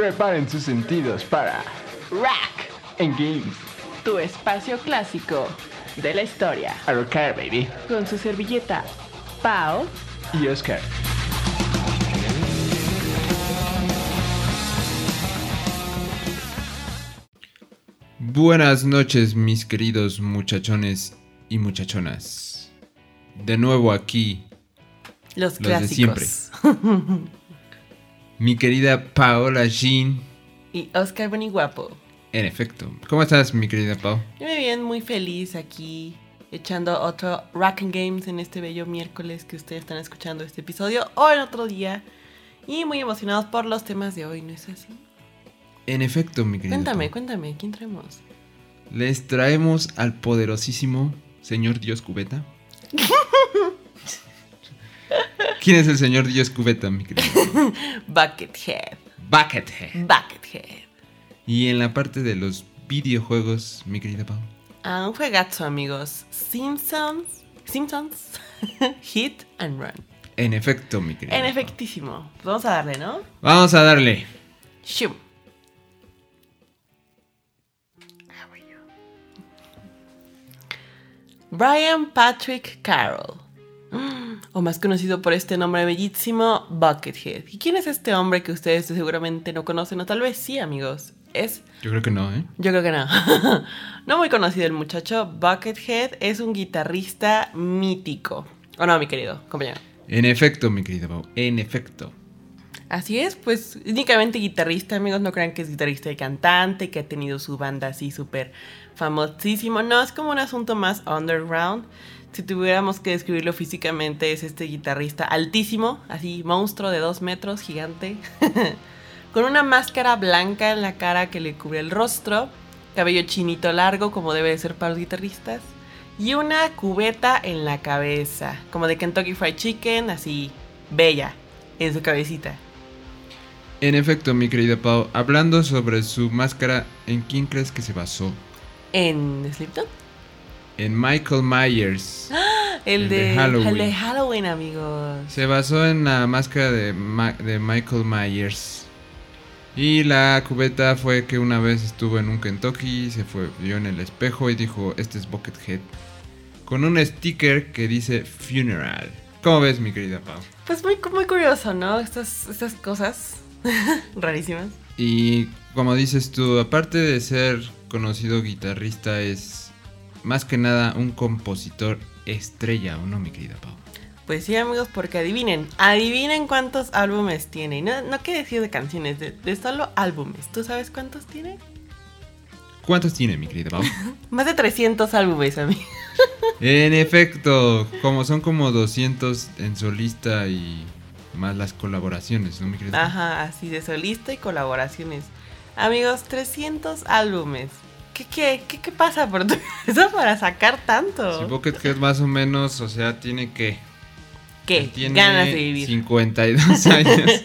Preparen sus sentidos para Rack en Games. Tu espacio clásico de la historia. A rocar, baby. Con su servilleta, Pau Y Oscar. Buenas noches, mis queridos muchachones y muchachonas. De nuevo aquí, Los Los de clásicos. mi querida Paola Jean. y Oscar Boniguapo. En efecto, ¿cómo estás, mi querida? Yo me bien muy feliz aquí echando otro Rack and Games en este bello miércoles que ustedes están escuchando este episodio o en otro día. Y muy emocionados por los temas de hoy, ¿no es así? En efecto, mi querida Cuéntame, cuéntame, ¿quién traemos? Les traemos al poderosísimo señor Dios Cubeta. ¿Quién es el señor Dios Cubeta, mi querida? Buckethead. Buckethead. Buckethead. Y en la parte de los videojuegos, mi querida Pau. Ah, un juegazo, amigos. Simpsons. Simpsons. Hit and Run. En efecto, mi querida En Pau. efectísimo. Vamos a darle, ¿no? Vamos a darle. Shum. Brian Patrick Carroll. O más conocido por este nombre bellísimo, Buckethead. ¿Y quién es este hombre que ustedes seguramente no conocen? O tal vez sí, amigos. Es Yo creo que no, ¿eh? yo creo que no. no muy conocido el muchacho. Buckethead es un guitarrista mítico. ¿O no, mi querido compañero? En efecto, mi querida Pau. En efecto. Así es, pues únicamente guitarrista, amigos, no crean que es guitarrista y cantante, que ha tenido su banda así súper famosísimo. No, es como un asunto más underground. Si tuviéramos que describirlo físicamente, es este guitarrista altísimo, así monstruo de dos metros, gigante, con una máscara blanca en la cara que le cubre el rostro, cabello chinito largo, como debe de ser para los guitarristas, y una cubeta en la cabeza, como de Kentucky Fried Chicken, así bella, en su cabecita. En efecto, mi querida Pau. Hablando sobre su máscara, ¿en quién crees que se basó? En Slipknot. En Michael Myers. El, El de, de Halloween. El de Halloween, amigos. Se basó en la máscara de, Ma- de Michael Myers. Y la cubeta fue que una vez estuvo en un Kentucky, se fue, vio en el espejo y dijo, este es Buckethead. Con un sticker que dice Funeral. ¿Cómo ves, mi querida Pau? Pues muy, muy curioso, ¿no? Estas, estas cosas rarísimas. Y como dices tú, aparte de ser conocido guitarrista, es más que nada un compositor estrella, ¿o no, mi querida Pau? Pues sí, amigos, porque adivinen, adivinen cuántos álbumes tiene. No, no decir de canciones, de, de solo álbumes. ¿Tú sabes cuántos tiene? ¿Cuántos tiene, mi querida Pau? Más de 300 álbumes, amigos. en efecto, como son como 200 en solista y más las colaboraciones, ¿no, mi querida Pau? Ajá, así de solista y colaboraciones. Amigos, 300 álbumes. ¿Qué, qué, qué, qué pasa por tu eso para sacar tanto? Si Buckethead más o menos, o sea, tiene que... ¿Qué? tiene Ganas de vivir. 52 años.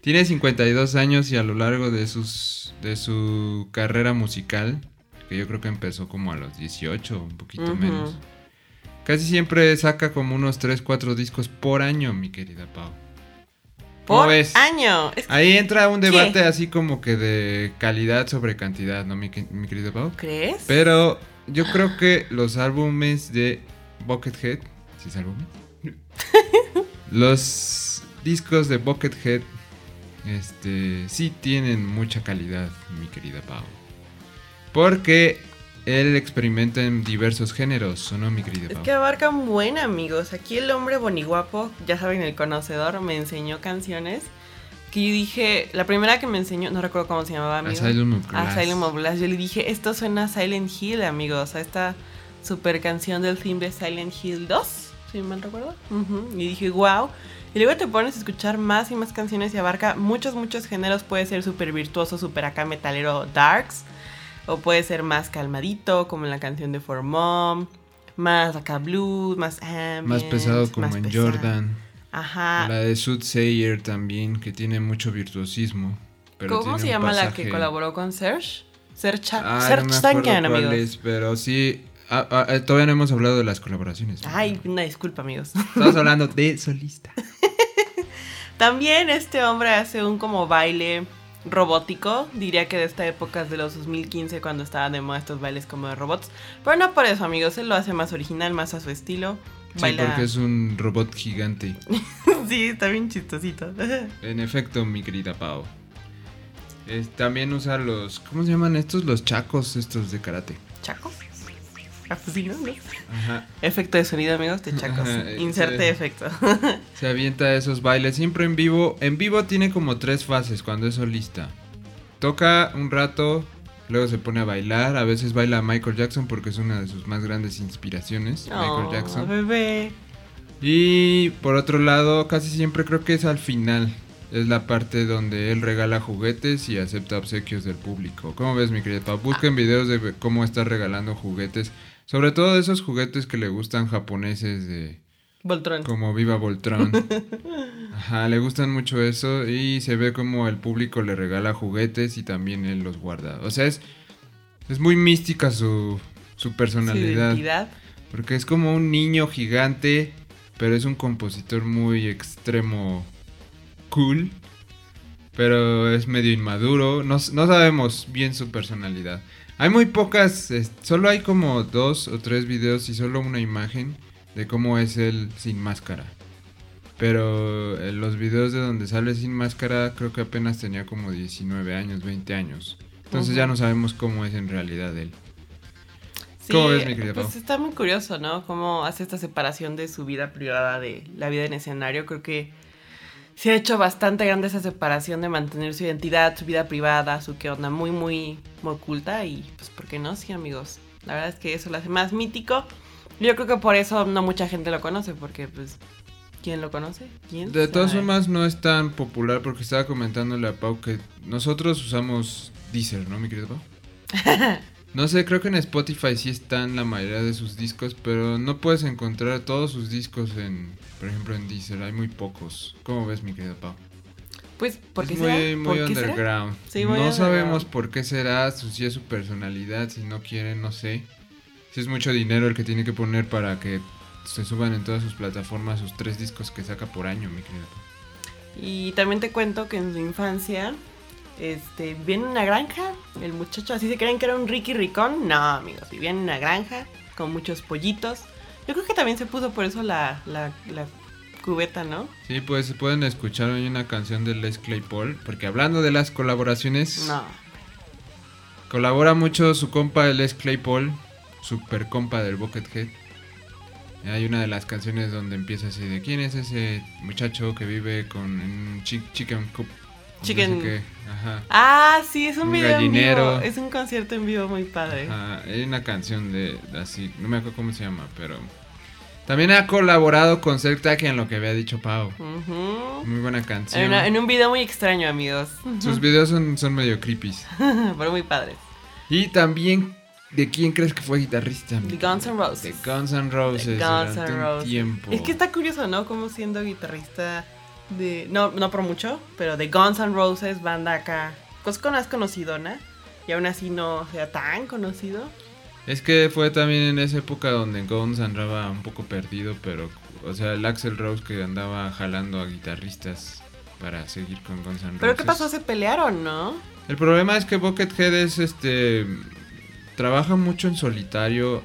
tiene 52 años y a lo largo de sus de su carrera musical, que yo creo que empezó como a los 18, un poquito menos. Casi siempre saca como unos 3, 4 discos por año, mi querida Pau. ¿Cómo Por ves? año. Es que- Ahí entra un ¿Qué? debate así como que de calidad sobre cantidad, ¿no, mi, mi querido Pau? ¿Crees? Pero yo creo que los álbumes de Buckethead, ¿sí es álbumes? los discos de Buckethead, este, sí tienen mucha calidad, mi querida Pau. Porque él experimenta en diversos géneros, ¿o no, mi querida Es que abarcan buen amigos. Aquí el hombre boniguapo, ya saben, el conocedor, me enseñó canciones que yo dije, la primera que me enseñó, no recuerdo cómo se llamaba, amigo. Asylum of Glass. Asylum of Glass. Yo le dije, esto suena a Silent Hill, amigos, a esta super canción del theme de Silent Hill 2, si mal recuerdo. Ujú. Y dije, wow. Y luego te pones a escuchar más y más canciones y abarca muchos, muchos géneros. Puede ser súper virtuoso, súper acá metalero darks. O puede ser más calmadito, como en la canción de For Mom. Más acá blues, más ambient, Más pesado como más en pesado. Jordan. Ajá. La de Soothsayer también, que tiene mucho virtuosismo. pero ¿Cómo se llama la que colaboró con Serge? Serge, Ah, Serge no amigos. es, pero sí. ah, ah, eh, todavía no hemos hablado de las colaboraciones. Ay, una disculpa, amigos. Estamos hablando de solista. También este hombre hace un como baile robótico. Diría que de esta época es de los 2015 cuando estaban de moda estos bailes como de robots. Pero no por eso, amigos. Él lo hace más original, más a su estilo. Sí, porque es un robot gigante. sí, está bien chistosito. En efecto, mi querida Pau. Es- también usa los. ¿Cómo se llaman estos? Los chacos estos de karate. ¿Chacos? Efecto de sonido, amigos, de chacos. Ajá, eh, Inserte efecto. Se avienta esos bailes siempre en vivo. En vivo tiene como tres fases cuando es solista. Toca un rato, luego se pone a bailar. A veces baila Michael Jackson porque es una de sus más grandes inspiraciones. Oh, Michael Jackson. bebé. Y por otro lado, casi siempre creo que es al final. Es la parte donde él regala juguetes y acepta obsequios del público. ¿Cómo ves, mi querida Pau? Busquen videos de cómo está regalando juguetes. Sobre todo de esos juguetes que le gustan japoneses de Voltron. como Viva Voltron. Ajá, le gustan mucho eso y se ve como el público le regala juguetes y también él los guarda. O sea, es, es muy mística su, su Su personalidad. identidad. Porque es como un niño gigante, pero es un compositor muy extremo cool. Pero es medio inmaduro. No, no sabemos bien su personalidad. Hay muy pocas, es- solo hay como dos o tres videos y solo una imagen de cómo es él sin máscara. Pero en los videos de donde sale sin máscara creo que apenas tenía como 19 años, 20 años. Entonces ya no sabemos cómo es en realidad él. ¿Cómo ves, mi querida Pues Pau? está muy curioso, ¿no? Cómo hace esta separación de su vida privada de la vida en escenario. Creo que se ha hecho bastante grande esa separación de mantener su identidad, su vida privada, su que onda muy, muy, muy oculta. Y pues, ¿por qué no? Sí, amigos. La verdad es que eso lo hace más mítico. Yo creo que por eso no mucha gente lo conoce, porque pues, ¿quién lo conoce? ¿Quién? De todas formas no es tan popular porque estaba comentándole a Pau que nosotros usamos Deezer, ¿no, mi querido Pau? No sé, creo que en Spotify sí están la mayoría de sus discos, pero no puedes encontrar todos sus discos en, por ejemplo, en Deezer, hay muy pocos. ¿Cómo ves, mi querido Pau? Pues, ¿por qué es será? muy, muy ¿Por qué será? underground. Sí, no underground. sabemos por qué será, si es su personalidad, si no quieren, no sé. Si es mucho dinero el que tiene que poner para que se suban en todas sus plataformas sus tres discos que saca por año, mi querido Pau. Y también te cuento que en su infancia, este, vivía en una granja. El muchacho, así se creen que era un Ricky Ricón. No, amigos, vivía en una granja con muchos pollitos. Yo creo que también se puso por eso la, la, la cubeta, ¿no? Sí, pues pueden escuchar hoy una canción de Les Claypool, porque hablando de las colaboraciones, No. colabora mucho su compa Les Claypool, super compa del Buckethead. Hay una de las canciones donde empieza así de ¿Quién es ese muchacho que vive con un chi- chicken coop? No sé Chicken- Ajá. Ah, sí, es un, Un video gallinero. en vivo. Es un concierto en vivo muy padre. Ajá, Hay una canción de así, no me acuerdo cómo se llama, pero también ha colaborado con Sertac en lo que había dicho Pau. Ujú. Muy buena canción. en, una- en un video muy extraño, amigos. Sus videos son, son medio creepy. Pero muy padres. Y también, ¿de quién crees que fue guitarrista? The Guns? N' Roses. De Guns N' Roses. The Guns N' un Roses. tiempo. Es que está curioso, ¿no? Como siendo guitarrista de. No, no por mucho, pero de Guns N' Roses, banda acá. Pues con has conocido, ¿no? Y aún así no sea tan conocido. Es que fue también en esa época donde Guns andaba un poco perdido, pero, o sea, el Axel Rose que andaba jalando a guitarristas para seguir con Guns N' Roses. Pero ¿qué pasó? Se pelearon, ¿no? El problema es que Buckethead es este. Trabaja mucho en solitario.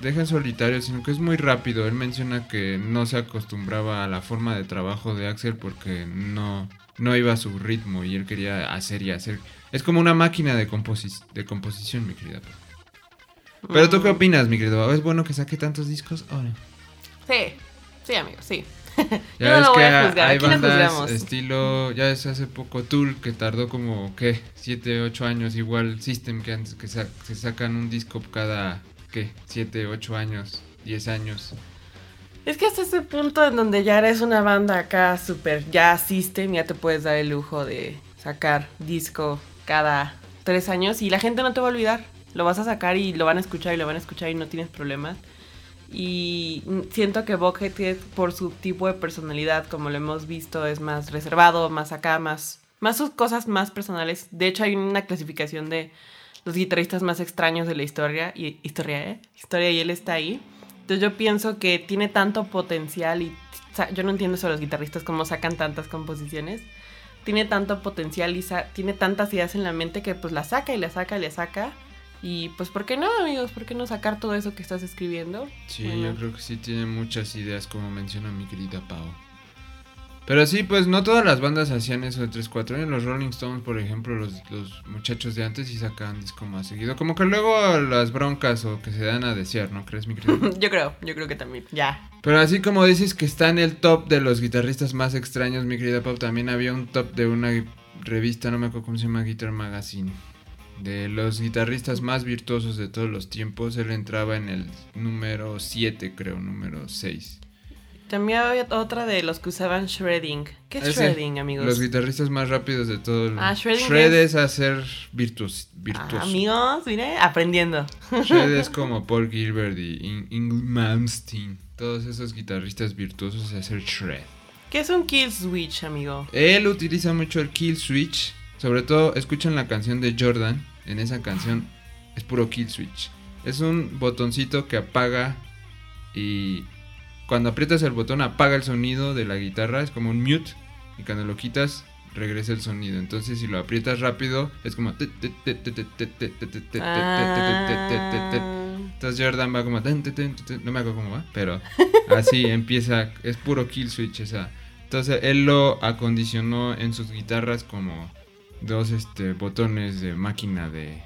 Deja en solitario, sino que es muy rápido. Él menciona que no se acostumbraba a la forma de trabajo de Axel porque no, no iba a su ritmo y él quería hacer y hacer. Es como una máquina de, composi- de composición, mi querida. Pero tú qué Mm, opinas, mi querido? ¿Es bueno que saque tantos discos? ¿O no? Sí, sí, amigo, sí. Ya Yo no ves lo voy que a ha- juzgar. hay Aquí no bandas juzgamos. estilo, ya es hace poco Tool que tardó como, ¿qué? 7, 8 años, igual System que, antes, que sa- sacan un disco cada, ¿qué? 7, 8 años, 10 años. Es que hasta ese punto en donde ya eres una banda acá súper, ya system, ya te puedes dar el lujo de sacar disco cada tres años y la gente no te va a olvidar. Lo vas a sacar y lo van a escuchar y lo van a escuchar y no tienes problemas. Y siento que Buckethead, por su tipo de personalidad, como lo hemos visto, es más reservado, más acá, más, más sus cosas más personales. De hecho, hay una clasificación de los guitarristas más extraños de la historia. Y, historia, ¿eh? Historia, y él está ahí. Entonces yo pienso que tiene tanto potencial y yo no entiendo eso de los guitarristas, cómo sacan tantas composiciones. Tiene tanto potencial y tiene tantas ideas en la mente que pues la saca y la saca y la saca. Y pues, ¿por qué no, amigos? ¿Por qué no sacar todo eso que estás escribiendo? Sí, Bueno. yo creo que sí tiene muchas ideas, como menciona mi querida Pau. Pero sí, pues no todas las bandas hacían eso de 3-4 años. Los Rolling Stones, por ejemplo, los, los muchachos de antes sí sacaban disco más seguido. Como que luego las broncas o que se dan a desear, ¿no crees, mi querida? Yo creo, yo creo que también. Ya. Pero así como dices que está en el top de los guitarristas más extraños, mi querida Pau, también había un top de una revista, no me acuerdo cómo se llama, Guitar Magazine. De los guitarristas más virtuosos de todos los tiempos, él entraba en el número 7, creo, número 6. También había otra de los que usaban shredding. ¿Qué es Ese, shredding, amigos? Los guitarristas más rápidos de todo el Ah, shredding Shred es- es hacer virtuos, Ah, virtuoso. amigos, mire, aprendiendo. Shred es como Paul Gilbert y In- Ingrid Malmsteen. Todos esos guitarristas virtuosos hacer shred. ¿Qué es un kill switch, amigo? Él utiliza mucho el kill switch. Sobre todo, escuchan la canción de Jordan. En esa canción es puro kill switch. Es un botoncito que apaga y cuando aprietas el botón apaga el sonido de la guitarra. Es como un mute. Y cuando lo quitas regresa el sonido. Entonces si lo aprietas rápido es como... Ah, Entonces Jordan va como... No me acuerdo cómo va, pero así empieza. Es puro kill switch esa. Entonces él lo acondicionó en sus guitarras como dos este, botones de máquina de,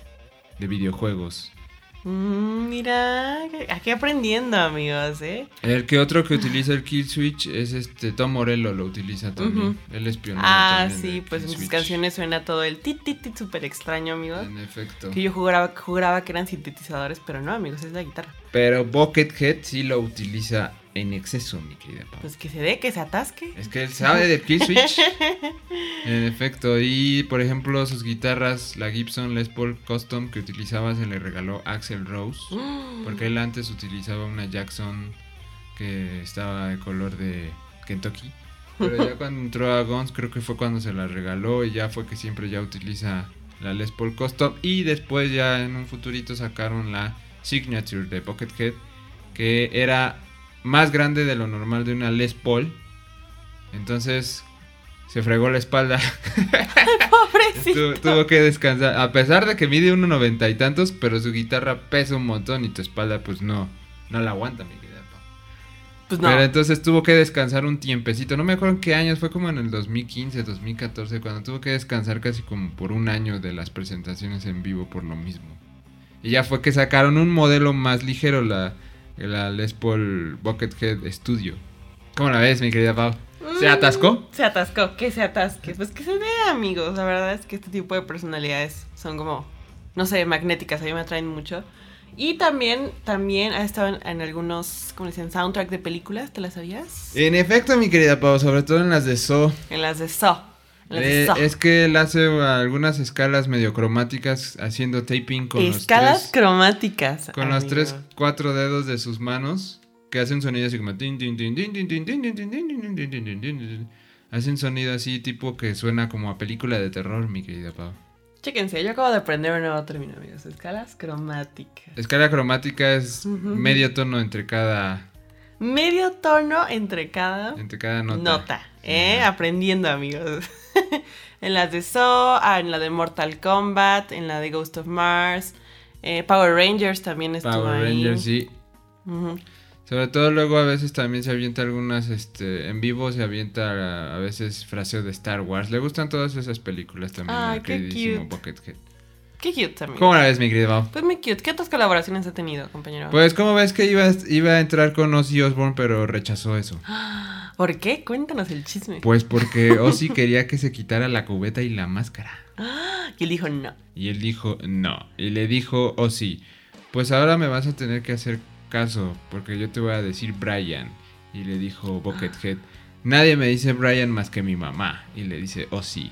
de videojuegos. Mm, mira, aquí aprendiendo, amigos, ¿eh? El que otro que utiliza el kill switch es este Tom Morello lo utiliza también. Él es pionero Ah, también sí, pues en sus canciones suena todo el tit tit tit súper extraño, amigos. En efecto. Que yo juraba, juraba que eran sintetizadores, pero no, amigos, es la guitarra. Pero Buckethead sí lo utiliza en exceso, mi querida Pau. Pues que se dé, que se atasque. Es que él sabe del kill switch. En efecto, y por ejemplo sus guitarras, la Gibson Les Paul Custom que utilizaba se le regaló Axel Rose, porque él antes utilizaba una Jackson que estaba de color de Kentucky. Pero ya cuando entró a Guns creo que fue cuando se la regaló y ya fue que siempre ya utiliza la Les Paul Custom y después ya en un futurito sacaron la Signature de Buckethead que era más grande de lo normal de una Les Paul. Entonces se fregó la espalda. Pobrecito. Tu- tuvo que descansar. A pesar de que mide 1,90 y tantos, pero su guitarra pesa un montón y tu espalda pues no, no la aguanta, mi querida. Pues no. Pero entonces tuvo que descansar un tiempecito. No me acuerdo en qué años, fue como en el 2015, 2014, cuando tuvo que descansar casi como por un año de las presentaciones en vivo por lo mismo. Y ya fue que sacaron un modelo más ligero, la, la Les Paul Buckethead Studio. ¿Cómo la ves, mi querida Pau? ¿Se Mm, atascó? Se atascó, que se atasque. Pues que se dé, amigos. La verdad es que este tipo de personalidades son como, no sé, magnéticas. A mí me atraen mucho. Y también, también ha estado en, en algunos, como dicen, soundtrack de películas. ¿Te las sabías? En efecto, mi querida Pau, sobre todo en las de So. En las de Saw. Es que él hace algunas escalas medio cromáticas haciendo taping con escalas los tres, cromáticas. Con los tres, cuatro dedos de sus manos que hacen sonido así como hacen sonido así tipo que suena como a película de terror, mi querida Pau. Chéquense, yo acabo de aprender un nuevo término, amigos. Escalas cromáticas. Escala cromática es medio tono entre cada. Medio tono entre cada. Entre cada nota. Nota, ¿eh? Aprendiendo, amigos. en las de Saw, ah, en la de Mortal Kombat, en la de Ghost of Mars. eh, Power Rangers también estuvo Power ahí. Rangers, sí. Sobre todo luego a veces también se avienta algunas, este, en vivo se avienta a, a veces fraseo de Star Wars. Le gustan todas esas películas también. Ay, qué queridísimo cute. Buckethead. Qué cute, amigo. ¿Cómo la ves, mi querido Mau? Pues muy cute. ¿Qué otras colaboraciones ha tenido, compañero? Pues, ¿cómo ves que iba, a- iba a entrar con Ozzy Osbourne, pero rechazó eso? ¿Por qué? Cuéntanos el chisme. Pues porque Ozzy quería que se quitara la cubeta y la máscara. Y él dijo no. Y él dijo, no. Y le dijo Ozzy, pues ahora me vas a tener que hacer caso, porque yo te voy a decir Brian. Y le dijo Buckethead, nadie me dice Brian más que mi mamá. Y le dice Ozzy,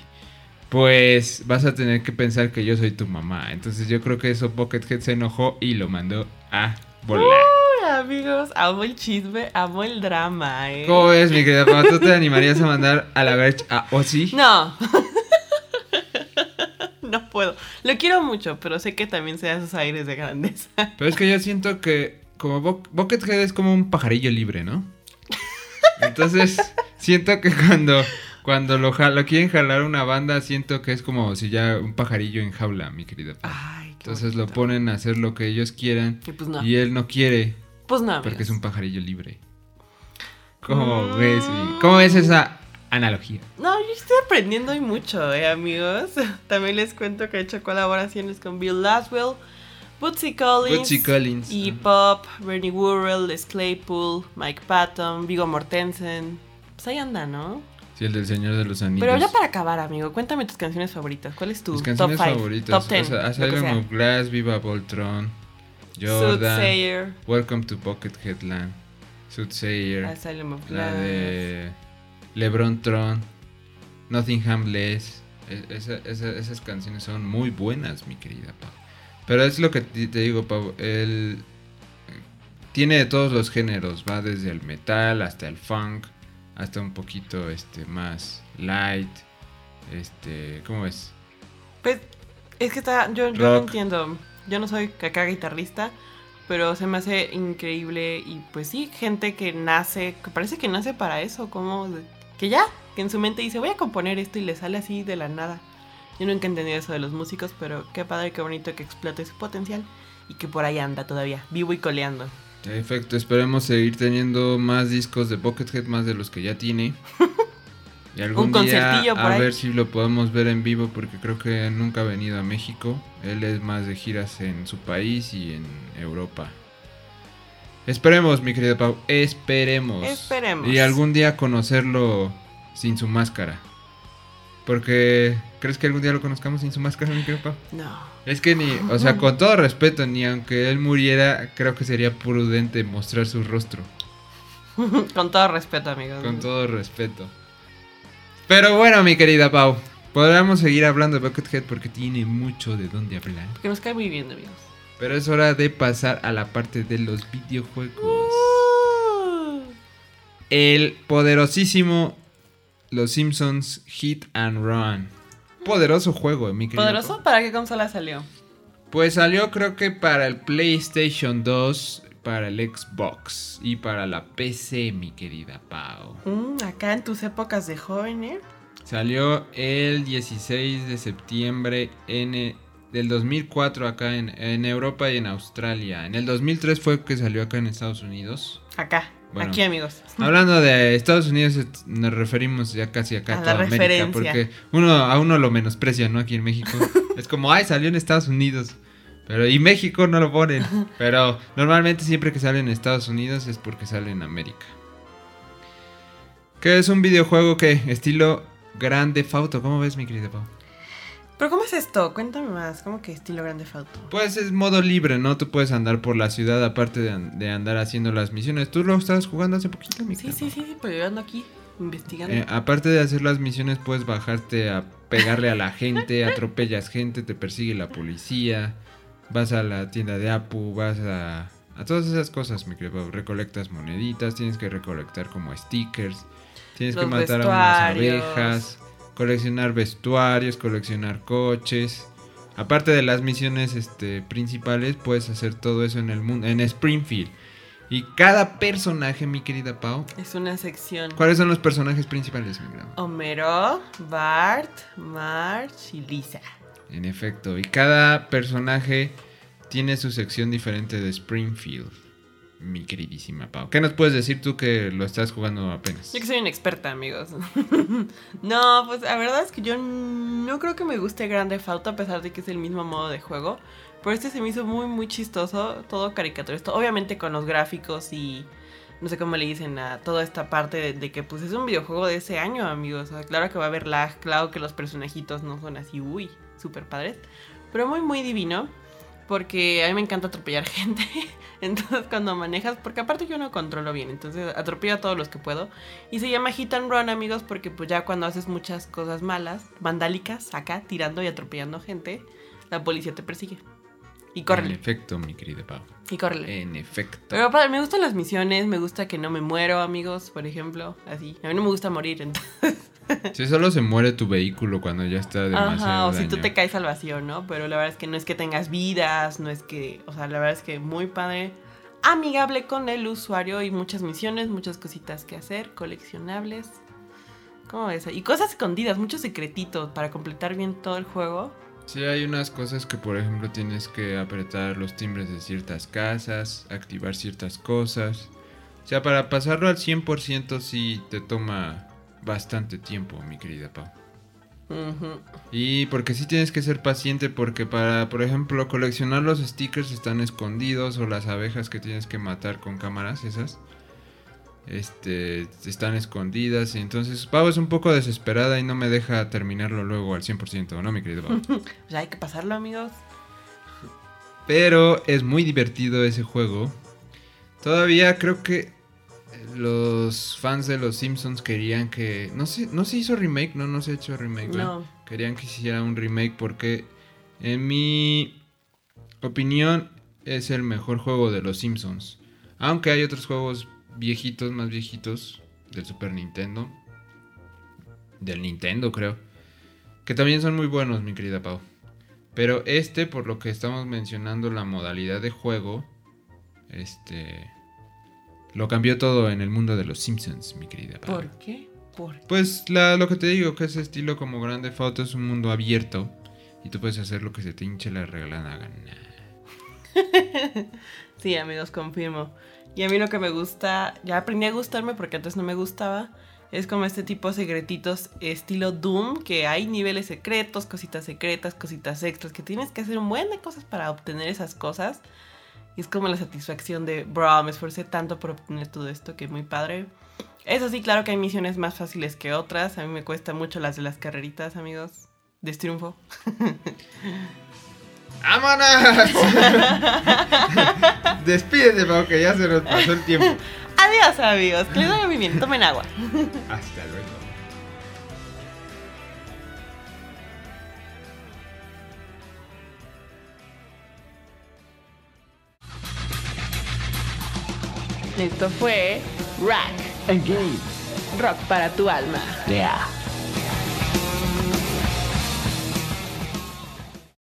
pues vas a tener que pensar que yo soy tu mamá. Entonces yo creo que eso Buckethead se enojó y lo mandó a volar. Amigos, amo el chisme, amo el drama, ¿eh? ¿Cómo ves, mi querida Pau? ¿Tú te animarías a mandar a la verge a Ozzy? No. no puedo. Lo quiero mucho, pero sé que también se da sus aires de grandeza. Pero es que yo siento que como Buck- Buckethead es como un pajarillo libre, ¿no? Entonces, siento que cuando, cuando lo, lo quieren jalar una banda, siento que es como si ya un pajarillo en jaula, mi querida. Ay, qué Entonces lo ponen a hacer lo que ellos quieran Y pues no. y él no quiere Pues no, porque es un pajarillo libre. ¿Cómo Mm. ves? ¿Cómo ves esa analogía? No, yo estoy aprendiendo hoy mucho, eh, amigos. También les cuento que he hecho colaboraciones con Bill Laswell, Bootsy Collins, Bootsy Collins. y Pop, Bernie Worrell, Les Claypool, Mike Patton, Vigo Mortensen. Pues ahí anda, ¿no? Sí, el del Señor de los Anillos. Pero ya para acabar, amigo, cuéntame tus canciones favoritas. ¿Cuál es tu Mis top canciones 5? favoritas. Top 10. o sea, Glass, Viva Voltron, Jordan, Soothsayer, Welcome to Pocket Headland, Soothsayer, Asylum of la de LeBron Tron, Nottingham Less. E- esa- esa- esas canciones son muy buenas, mi querida Pau. Pero es lo que te digo, Pau. Él tiene de todos los géneros. Va desde el metal hasta el funk. Hasta un poquito este, más light. Este, ¿cómo ves? Pues es que está, yo, yo no entiendo. Yo no soy acá guitarrista, pero se me hace increíble y pues sí, gente que nace, que parece que nace para eso, como que ya, que en su mente dice voy a componer esto y le sale así de la nada. Yo nunca he entendido eso de los músicos, pero qué padre, qué bonito que explote su potencial y que por ahí anda todavía, vivo y coleando. Perfecto, esperemos seguir teniendo más discos de Buckethead, más de los que ya tiene. Y algún Un día concertillo por a ahí. ver si lo podemos ver en vivo porque creo que nunca ha venido a México. Él es más de giras en su país y en Europa. Esperemos, mi querida Pau, esperemos. Esperemos. Y algún día conocerlo sin su máscara. Porque, ¿crees que algún día lo conozcamos sin su máscara, mi querida Pau? No. Es que ni, o sea, con todo respeto, ni aunque él muriera, creo que sería prudente mostrar su rostro. Con todo respeto, amigos. Con todo respeto. Pero bueno, mi querida Pau, podríamos seguir hablando de Buckethead porque tiene mucho de dónde hablar. Que nos cae muy bien, amigos. Pero es hora de pasar a la parte de los videojuegos. Uh. El poderosísimo Los Simpsons Hit and Run. Poderoso juego, mi querida ¿Poderoso? Pau. ¿Para qué consola salió? Pues salió creo que para el PlayStation 2, para el Xbox y para la PC, mi querida Pau. Mm, acá en tus épocas de joven, ¿eh? Salió el 16 de septiembre en, eh, del 2004 acá en, en Europa y en Australia. En el 2003 fue que salió acá en Estados Unidos. Acá, Bueno. aquí, amigos. Hablando de Estados Unidos, nos referimos ya casi acá a, A la toda América. referencia. Porque uno, a uno lo menosprecia, ¿no? Aquí en México. es como, ay, salió en Estados Unidos. Pero, y México no lo ponen. Pero normalmente siempre que sale en Estados Unidos es porque sale en América. Que es un videojuego que, estilo Grande Fauto. ¿Cómo ves, mi querida Pau? Pero ¿cómo es esto? Cuéntame más. ¿Cómo que estilo grande Fauto? Pues es modo libre, ¿no? Tú puedes andar por la ciudad aparte de, an- de andar haciendo las misiones. ¿Tú lo estabas jugando hace poquito, mi Sí, sí, sí, sí, pero yo ando aquí investigando. Eh, aparte de hacer las misiones, puedes bajarte a pegarle a la gente, atropellas gente, te persigue la policía, vas a la tienda de Apu, vas a, a todas esas cosas, mi querido Pau. Recolectas moneditas, tienes que recolectar como stickers, tienes que matar a unas abejas, coleccionar vestuarios, coleccionar coches. Aparte de las misiones este, principales, puedes hacer todo eso en el mundo, en Springfield. Y cada personaje, mi querida Pau, Es una sección. ¿Cuáles son los personajes principales, mi gran? Homero, Bart, Marge y Lisa. En efecto, y cada personaje tiene su sección diferente de Springfield, mi queridísima Pau. ¿Qué nos puedes decir tú que lo estás jugando apenas? Yo que soy una experta, amigos. no, pues la verdad es que yo no creo que me guste Grande Fauto a pesar de que es el mismo modo de juego. Pero este se me hizo muy, muy chistoso, todo caricaturesco. Obviamente con los gráficos y no sé cómo le dicen a toda esta parte de, de que pues es un videojuego de ese año, amigos. O sea, claro que va a haber lag, claro que los personajitos no son así, uy, súper padres. Pero muy, muy divino. Porque a mí me encanta atropellar gente. Entonces cuando manejas, porque aparte yo no controlo bien, entonces atropello a todos los que puedo. Y se llama Hit and Run, amigos, porque pues ya cuando haces muchas cosas malas, vandálicas, acá, tirando y atropellando gente, la policía te persigue. Y En córrele, efecto, mi querida Pau. y córrele. En efecto. Pero padre, me gustan las misiones, me gusta que no me muero, amigos, por ejemplo, así. A mí no me gusta morir, entonces. Si solo se muere tu vehículo cuando ya está demasiado Ajá, o si tú te caes al vacío, ¿no? Pero la verdad es que no es que tengas vidas, no es que, o sea, la verdad es que muy padre. amigable con el usuario y muchas misiones, muchas cositas que hacer, coleccionables. ¿Cómo ves? Y cosas escondidas, muchos secretitos para completar bien todo el juego. Sí, hay unas cosas que, por ejemplo, tienes que apretar los timbres de ciertas casas, activar ciertas cosas. O sea, para pasarlo al 100% sí te toma bastante tiempo, mi querida Pau. Y porque sí tienes que ser paciente porque para, por ejemplo, coleccionar los stickers están escondidos o las abejas que tienes que matar con cámaras esas. Este, están escondidas y entonces Pau es un poco desesperada y no me deja terminarlo luego al 100%, ¿no, mi querido Pau? Pues hay que pasarlo, amigos. Pero es muy divertido ese juego. Todavía creo que los fans de los Simpsons querían que... No se, no se hizo remake, no, no se ha hecho remake. No. Querían que se hiciera un remake porque en mi opinión es el mejor juego de los Simpsons. Aunque hay otros juegos viejitos, más viejitos, del Super Nintendo. Del Nintendo, creo. Que también son muy buenos, mi querida Pau. Pero este, por lo que estamos mencionando, la modalidad de juego, este... Lo cambió todo en el mundo de los Simpsons, mi querida. ¿Por qué? ¿Por qué? Pues la- lo que te digo, que ese estilo como grande foto es un mundo abierto y tú puedes hacer lo que se te hinche la regalada gana. Sí, amigos, confirmo. Y a mí lo que me gusta, ya aprendí a gustarme porque antes no me gustaba, es como este tipo de secretitos estilo Doom, que hay niveles secretos, cositas secretas, cositas extras, que tienes que hacer un buen de cosas para obtener esas cosas. Y es como la satisfacción de, bro, me esforcé tanto por obtener todo esto, que muy padre. Eso sí, claro que hay misiones más fáciles que otras. A mí me cuesta mucho las de las carreritas, amigos. De triunfo. ¡Vámonos! Despídete, Pau, que ya se nos pasó el tiempo. Adiós, amigos. Que les vaya muy bien. Tomen agua. Hasta luego. Esto fue Rack. Engage. Rock para tu alma. Yeah.